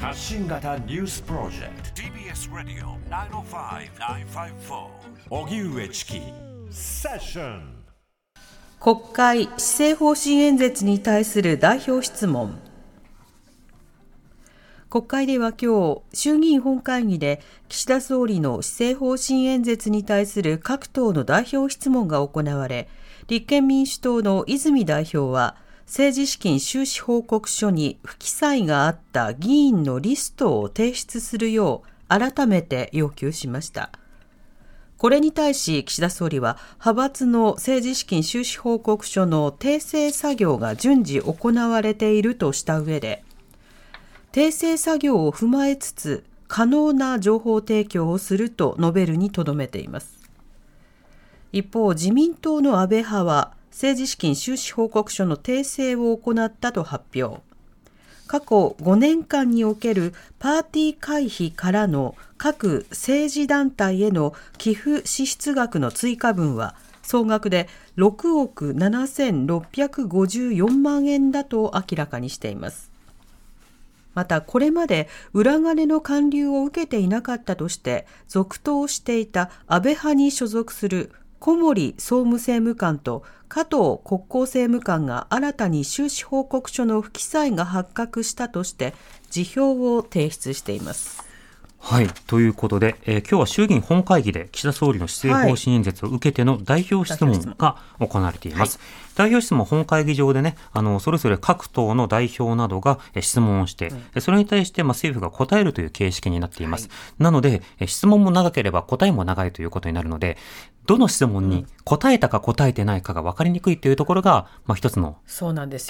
発信型ニュースプロジェクト。TBS ラディオ905-954おぎゅうえちきセッション国会施政方針演説に対する代表質問。国会では今日衆議院本会議で岸田総理の施政方針演説に対する各党の代表質問が行われ立憲民主党の泉代表は政治資金収支報告書に不記載があった議員のリストを提出するよう改めて要求しました。これに対し岸田総理は派閥の政治資金収支報告書の訂正作業が順次行われているとした上で訂正作業を踏まえつつ可能な情報提供をすると述べるにとどめています一方自民党の安倍派は政治資金収支報告書の訂正を行ったと発表過去5年間におけるパーティー会費からの各政治団体への寄付支出額の追加分は総額で6億7654万円だと明らかにしています。またこれまで裏金の還流を受けていなかったとして続投していた安倍派に所属する小森総務政務官と加藤国交政務官が新たに収支報告書の不記載が発覚したとして辞表を提出しています。はい。ということで、えー、今日は衆議院本会議で岸田総理の施政方針演説を受けての代表質問が行われています。はい、代表質問本会議場でね、あの、それぞれ各党の代表などが質問をして、うん、それに対して、まあ、政府が答えるという形式になっています。はい、なので、質問も長ければ答えも長いということになるので、どの質問に答えたか答えてないかが分かりにくいというところが、まあ、一つの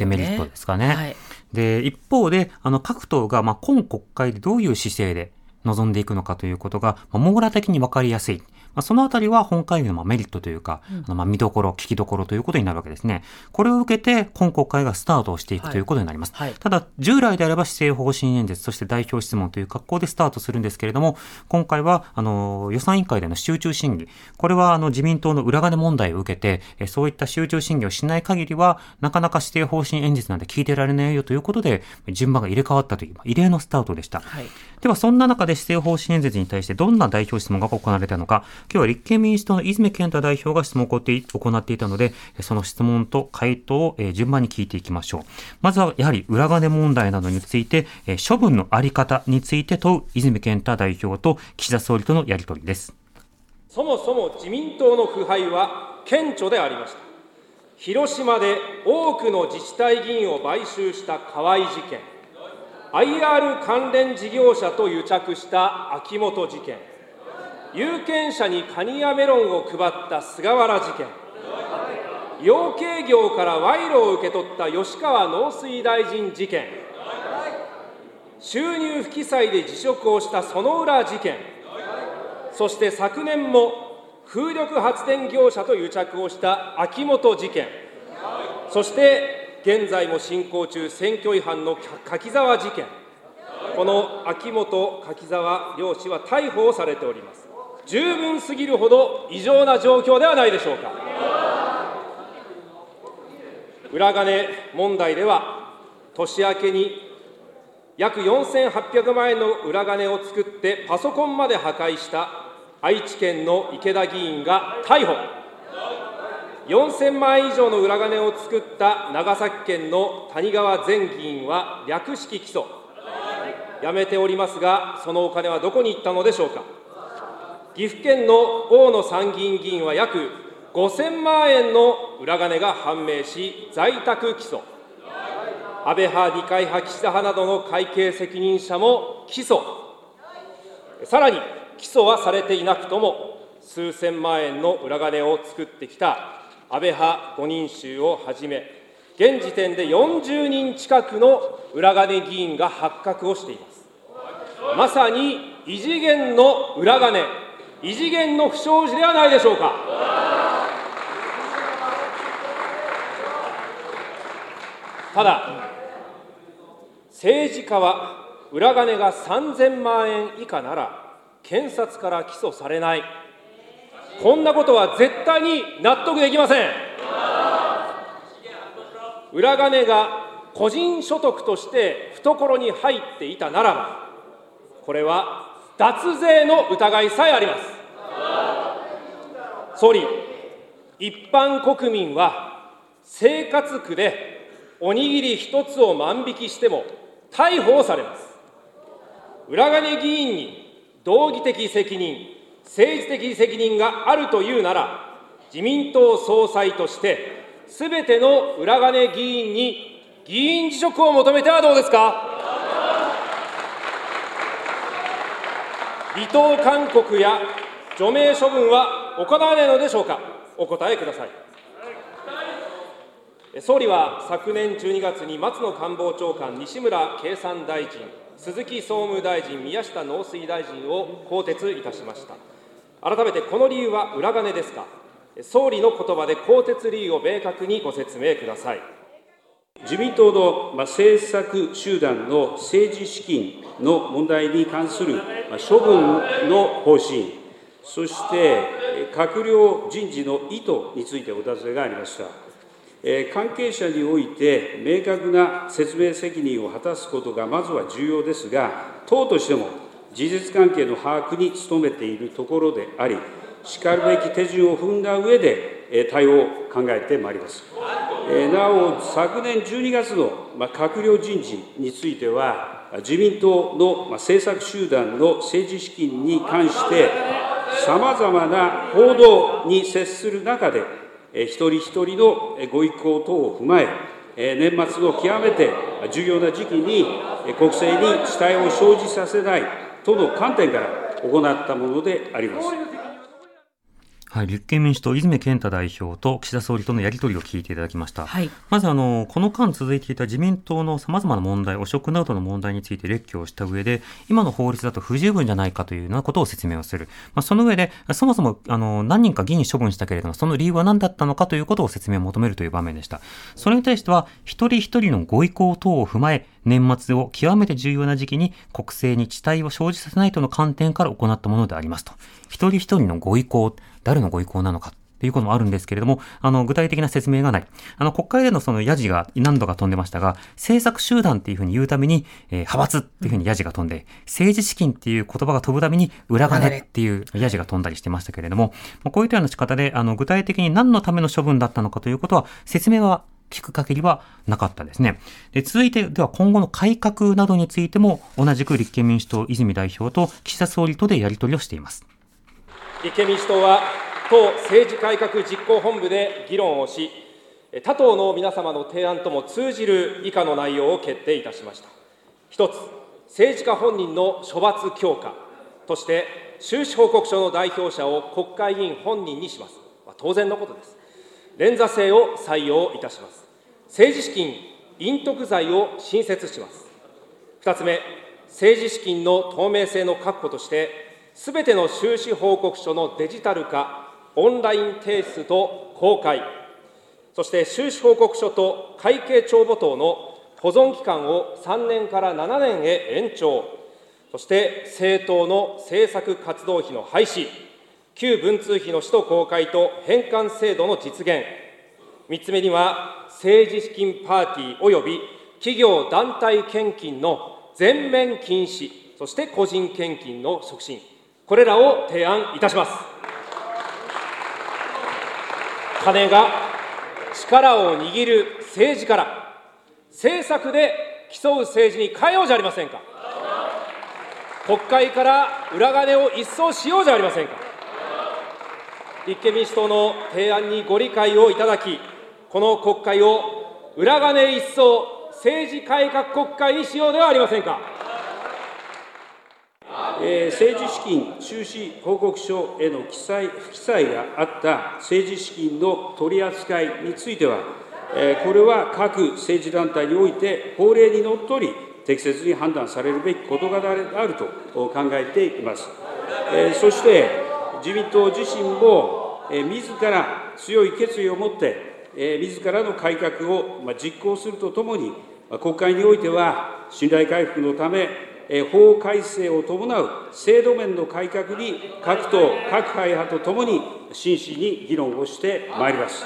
デメリットですかね。で、ねはい、一方で、あの、各党が、まあ、今国会でどういう姿勢で望んでいくのかということが、まあ、網羅的にわかりやすい。まあ、そのあたりは本会議のメリットというか、うん、あのまあ見どころ、聞きどころということになるわけですね。これを受けて、今国会がスタートをしていくということになります。はいはい、ただ、従来であれば施政方針演説、そして代表質問という格好でスタートするんですけれども、今回は、あの、予算委員会での集中審議、これは、あの、自民党の裏金問題を受けて、えそういった集中審議をしない限りは、なかなか施政方針演説なんて聞いてられないよということで、順番が入れ替わったという、異例のスタートでした。はい、では、そんな中で施政方針演説に対してどんな代表質問が行われたのか、今日は立憲民主党の泉健太代表が質問を行っていたので、その質問と回答を順番に聞いていきましょう。まずはやはり裏金問題などについて、処分のあり方について問う泉健太代表と岸田総理とのやり取りです。そもそも自民党の腐敗は顕著でありました。広島で多くの自治体議員を買収した河合事件、IR 関連事業者と癒着した秋元事件、有権者にカニやメロンを配った菅原事件、養鶏業から賄賂を受け取った吉川農水大臣事件、収入不記載で辞職をした薗浦事件、そして昨年も風力発電業者と癒着をした秋元事件、そして現在も進行中、選挙違反の柿沢事件、この秋元、柿沢両氏は逮捕をされております。十分すぎるほど異常な状況ではないでしょうか。裏金問題では、年明けに約4800万円の裏金を作ってパソコンまで破壊した愛知県の池田議員が逮捕。4000万円以上の裏金を作った長崎県の谷川前議員は略式起訴。やめておりますが、そのお金はどこに行ったのでしょうか。岐阜県の大野参議院議員は約5000万円の裏金が判明し、在宅起訴。安倍派、二階派、岸田派などの会計責任者も起訴。さらに、起訴はされていなくとも、数千万円の裏金を作ってきた安倍派5人衆をはじめ、現時点で40人近くの裏金議員が発覚をしています。まさに異次元の裏金、異次元の不祥事ではないでしょうか。ただ、政治家は裏金が3000万円以下なら、検察から起訴されない、こんなことは絶対に納得できません。裏金が個人所得として懐に入っていたならば、これは脱税の疑いさえあります。総理、一般国民は生活苦でおにぎり一つを万引きしても逮捕されます。裏金議員に道義的責任、政治的責任があるというなら、自民党総裁として、すべての裏金議員に議員辞職を求めてはどうですか？離党勧告や除名処分は行わないのでしょうか、お答えください。総理は昨年12月に松野官房長官、西村経産大臣、鈴木総務大臣、宮下農水大臣を更迭いたしました。改めてこの理由は裏金ですか、総理の言葉で更迭理由を明確にご説明ください。自民党の政策集団の政治資金の問題に関する処分の方針、そして閣僚人事の意図についてお尋ねがありました。関係者において明確な説明責任を果たすことがまずは重要ですが、党としても事実関係の把握に努めているところであり、しかるべき手順を踏んだ上で対応を考えてまいります。なお、昨年12月の閣僚人事については、自民党の政策集団の政治資金に関して、さまざまな報道に接する中で、一人一人のご意向等を踏まえ、年末の極めて重要な時期に国政に遅滞を生じさせないとの観点から行ったものであります。はい、立憲民主党、泉健太代表と岸田総理とのやり取りを聞いていただきました。はい、まずあの、この間続いていた自民党の様々な問題、汚職などの問題について列挙をした上で、今の法律だと不十分じゃないかというようなことを説明をする。まあ、その上で、そもそもあの何人か議員処分したけれども、その理由は何だったのかということを説明を求めるという場面でした。それに対しては、一人一人のご意向等を踏まえ、年末を極めて重要な時期に国政に遅滞を生じさせないとの観点から行ったものでありますと。一人一人のご意向、誰のご意向なのか。っていうこともあるんですけれども、あの、具体的な説明がない。あの、国会でのそのヤジが何度か飛んでましたが、政策集団っていうふうに言うために、えー、派閥っていうふうにヤジが飛んで、政治資金っていう言葉が飛ぶために、裏金っていうヤジが飛んだりしてましたけれども、こういったような仕方で、あの、具体的に何のための処分だったのかということは、説明は聞く限りはなかったですね。で続いて、では今後の改革などについても、同じく立憲民主党泉代表と岸田総理とでやり取りをしています。立憲民主党は党政治改革実行本部で議論をし、他党の皆様の提案とも通じる以下の内容を決定いたしました。一つ、政治家本人の処罰強化として、収支報告書の代表者を国会議員本人にします。ま、当然のことです。連座制を採用いたします。政治資金隠匿罪を新設します。2つ目、政治資金の透明性の確保として、すべての収支報告書のデジタル化、オンライン提出と公開、そして収支報告書と会計帳簿等の保存期間を3年から7年へ延長、そして政党の政策活動費の廃止、旧文通費の使途公開と返還制度の実現、3つ目には政治資金パーティー及び企業団体献金の全面禁止、そして個人献金の促進、これらを提案いたします。金が力を握る政治から政策で競う政治に変えようじゃありませんか。国会から裏金を一掃しようじゃありませんか。立憲民主党の提案にご理解をいただきこの国会を裏金一掃政治改革国会にしようではありませんか。え、政治資金収支報告書への記載、不記載があった政治資金の取り扱いについては、え、これは各政治団体において法令にのっとり、適切に判断されるべき事柄であると考えています。え、そして、自民党自身も、えー、自ら強い決意を持って、えー、自らの改革を、ま、実行するとともに、国会においては信頼回復のため、法改正を伴う制度面の改革に各党、各会派とともに真摯に議論をしてまいります。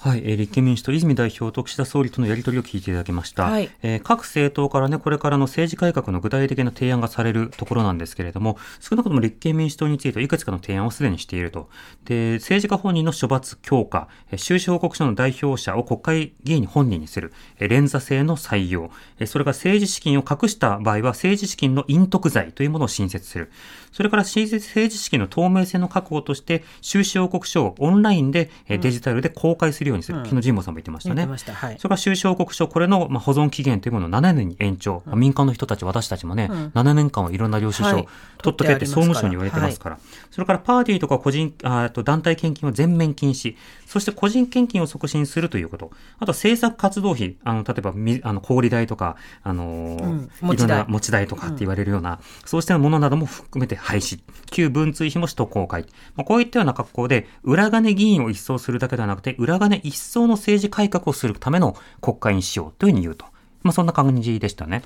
はい、えー立憲民主党、泉代表と岸田総理とのやり取りを聞いていただきました、はいえー各政党からね、これからの政治改革の具体的な提案がされるところなんですけれども、少なくとも立憲民主党についてはいくつかの提案をすでにしていると。で、政治家本人の処罰強化、えー収支報告書の代表者を国会議員に本人にする、えー連座制の採用、えーそれから政治資金を隠した場合は政治資金の隠匿罪というものを新設する。それから政治資金の透明性の確保として、収支報告書をオンラインで、えーデジタルで公開するようにする。昨日神保さんも言ってましたね。たはいそれから収支報告書、これのまあ保存期限というものを7年に延長。まあ民間の人たち、私たちもね、7年間はいろんな領収書はいを取っとけって総務省に言われてますから。それからパーティーとか個人、ああと団体献金を全面禁止。そして個人献金を促進するということ。あと政策活動費、あの、例えばみ、あの、小売代とか、あのーうんいろんな持ち代持ち代とかって言われるような、そうしたものなども含めて廃止。旧文通費も使途公開。まあ、こういったような格好で、裏金議員を一掃するだけではなくて、裏金一掃の政治改革をするための国会にしようというふうに言うと。まあ、そんな感じでしたね。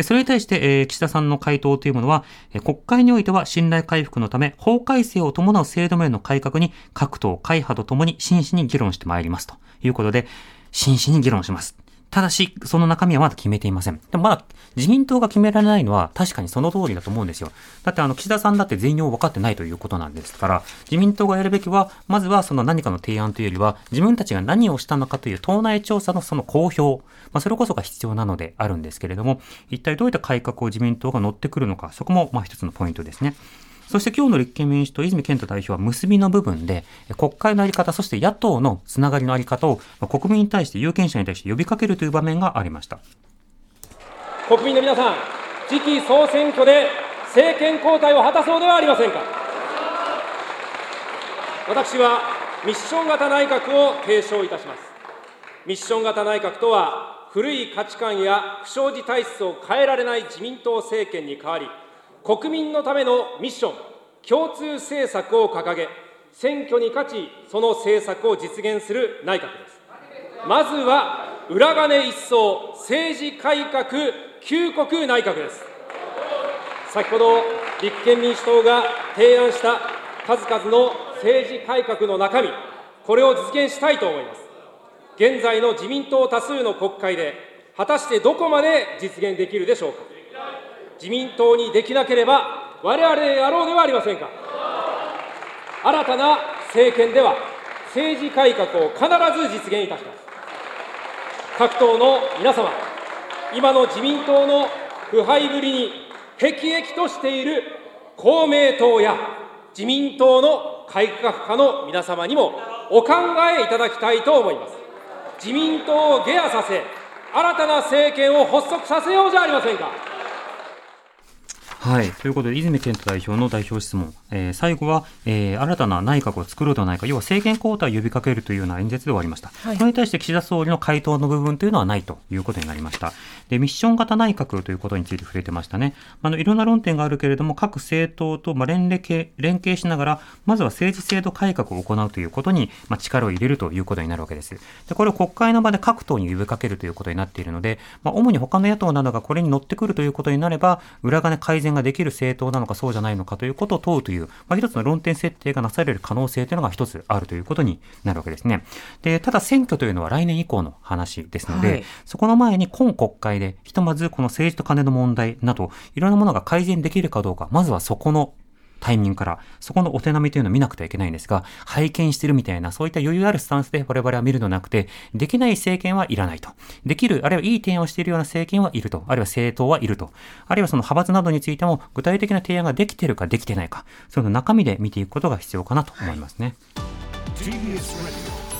で、それに対して、えー岸田さんの回答というものは、え国会においては信頼回復のため、法改正を伴う制度面の改革に各党、会派とともに真摯に議論してまいりますということで、真摯に議論します。ただし、その中身はまだ決めていません。でもまだ自民党が決められないのは確かにその通りだと思うんですよ。だってあの岸田さんだって全容分かってないということなんですから、自民党がやるべきは、まずはその何かの提案というよりは、自分たちが何をしたのかという党内調査のその公表、まあそれこそが必要なのであるんですけれども、一体どういった改革を自民党が乗ってくるのか、そこもまあ一つのポイントですね。そして今日の立憲民主党、泉健太代表は結びの部分で、国会のあり方、そして野党のつながりのあり方を、国民に対して、有権者に対して呼びかけるという場面がありました。国民の皆さん、次期総選挙で政権交代を果たそうではありませんか。私はミッション型内閣を提唱いたします。ミッション型内閣とは、古い価値観や不祥事体質を変えられない自民党政権に代わり、国民のためのミッション、共通政策を掲げ、選挙に勝ち、その政策を実現する内閣です。まずは裏金一掃政治改革旧国内閣です。先ほど立憲民主党が提案した数々の政治改革の中身これを実現したいと思います。現在の自民党多数の国会で果たしてどこまで実現できるでしょうか。自民党にできなければ我々でやろうではありませんか新たな政権では政治改革を必ず実現いたします各党の皆様、今の自民党の腐敗ぶりに辟易としている公明党や自民党の改革派の皆様にもお考えいただきたいと思います。自民党を下野させ、新たな政権を発足させようじゃありませんか。はい。ということで、泉健太代表の代表質問。えー最後は、えー新たな内閣を作ろうではないか、要は政権交代を呼びかけるというような演説で終わりました。はいこれに対して岸田総理の回答の部分というのはないということになりました。で、ミッション型内閣ということについて触れてましたね。あの、いろんな論点があるけれども、各政党と、まあ、連携、連携しながら、まずは政治制度改革を行うということに、まあ、力を入れるということになるわけです。で、これを国会の場で各党に呼びかけるということになっているので、まあ、主に他の野党などがこれに乗ってくるということになれば、裏金改善ができる政党なのかそうじゃないのかということを問うという、まあ、一つの論点設定がなされる可能性というのが一つあるということになるわけですね。で、ただ選挙というのは来年以降の話ですので、はいそこの前に今国会で、ひとまずこの政治と金の問題など、いろんなものが改善できるかどうか、まずはそこのタイミングから、そこのお手並みというのを見なくてはいけないんですが、拝見してるみたいな、そういった余裕あるスタンスで我々は見るのなくて、できない政権はいらないと。できる、あるいはいい提案をしているような政権はいると。あるいは政党はいると。あるいはその派閥などについても、具体的な提案ができてるかできてないか、その中身で見ていくことが必要かなと思いますね。TBS Radio